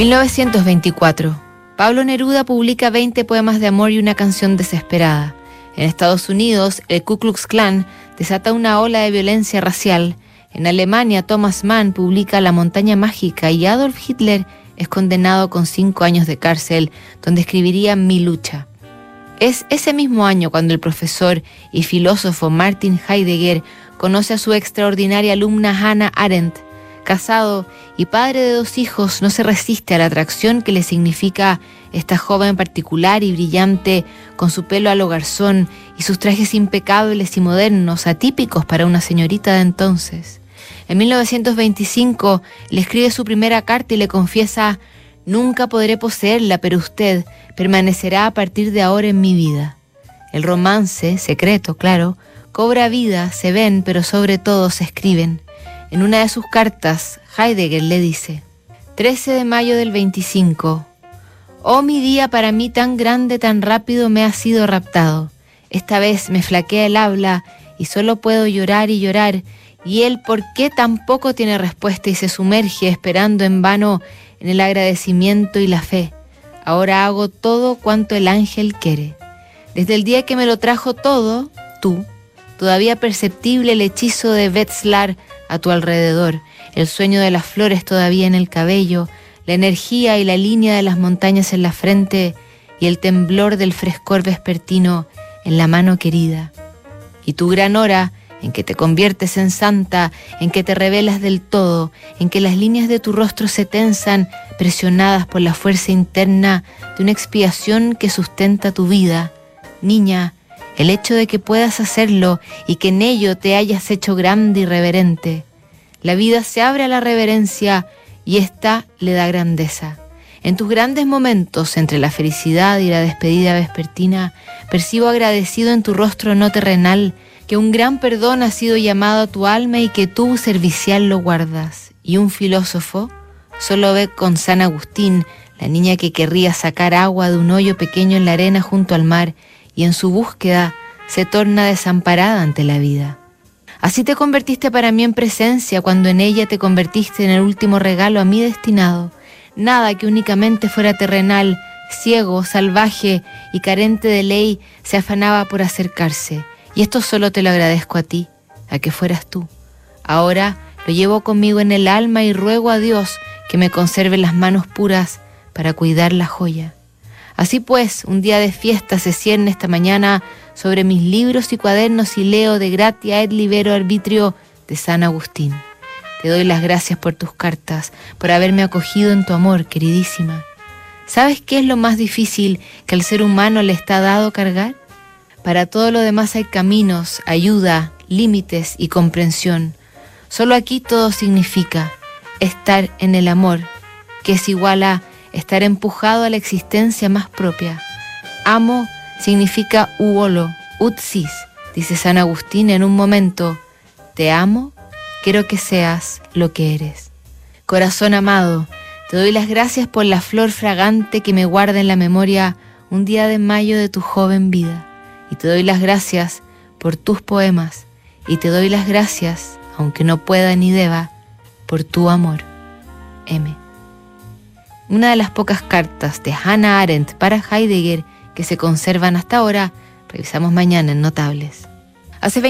1924. Pablo Neruda publica 20 poemas de amor y una canción desesperada. En Estados Unidos, el Ku Klux Klan desata una ola de violencia racial. En Alemania, Thomas Mann publica La montaña mágica y Adolf Hitler es condenado con cinco años de cárcel, donde escribiría Mi lucha. Es ese mismo año cuando el profesor y filósofo Martin Heidegger conoce a su extraordinaria alumna Hannah Arendt. Casado y padre de dos hijos, no se resiste a la atracción que le significa esta joven particular y brillante, con su pelo a lo garzón y sus trajes impecables y modernos, atípicos para una señorita de entonces. En 1925 le escribe su primera carta y le confiesa, Nunca podré poseerla, pero usted permanecerá a partir de ahora en mi vida. El romance, secreto, claro, cobra vida, se ven, pero sobre todo se escriben. En una de sus cartas, Heidegger le dice, 13 de mayo del 25, Oh mi día para mí tan grande, tan rápido me ha sido raptado. Esta vez me flaquea el habla y solo puedo llorar y llorar, y él por qué tampoco tiene respuesta y se sumerge esperando en vano en el agradecimiento y la fe. Ahora hago todo cuanto el ángel quiere. Desde el día que me lo trajo todo, tú, todavía perceptible el hechizo de Wetzlar a tu alrededor, el sueño de las flores todavía en el cabello, la energía y la línea de las montañas en la frente y el temblor del frescor vespertino en la mano querida. Y tu gran hora en que te conviertes en santa, en que te revelas del todo, en que las líneas de tu rostro se tensan, presionadas por la fuerza interna de una expiación que sustenta tu vida. Niña, el hecho de que puedas hacerlo y que en ello te hayas hecho grande y reverente. La vida se abre a la reverencia y ésta le da grandeza. En tus grandes momentos, entre la felicidad y la despedida vespertina, percibo agradecido en tu rostro no terrenal que un gran perdón ha sido llamado a tu alma y que tú servicial lo guardas. Y un filósofo solo ve con San Agustín, la niña que querría sacar agua de un hoyo pequeño en la arena junto al mar, y en su búsqueda se torna desamparada ante la vida. Así te convertiste para mí en presencia cuando en ella te convertiste en el último regalo a mí destinado. Nada que únicamente fuera terrenal, ciego, salvaje y carente de ley se afanaba por acercarse. Y esto solo te lo agradezco a ti, a que fueras tú. Ahora lo llevo conmigo en el alma y ruego a Dios que me conserve las manos puras para cuidar la joya. Así pues, un día de fiesta se cierne esta mañana sobre mis libros y cuadernos y leo de gratia et libero arbitrio de San Agustín. Te doy las gracias por tus cartas, por haberme acogido en tu amor, queridísima. ¿Sabes qué es lo más difícil que al ser humano le está dado cargar? Para todo lo demás hay caminos, ayuda, límites y comprensión. Solo aquí todo significa estar en el amor, que es igual a estar empujado a la existencia más propia. Amo significa uolo, utsis, dice San Agustín en un momento. Te amo, quiero que seas lo que eres. Corazón amado, te doy las gracias por la flor fragante que me guarda en la memoria un día de mayo de tu joven vida y te doy las gracias por tus poemas y te doy las gracias, aunque no pueda ni deba, por tu amor. M. Una de las pocas cartas de Hannah Arendt para Heidegger que se conservan hasta ahora, revisamos mañana en Notables. Hace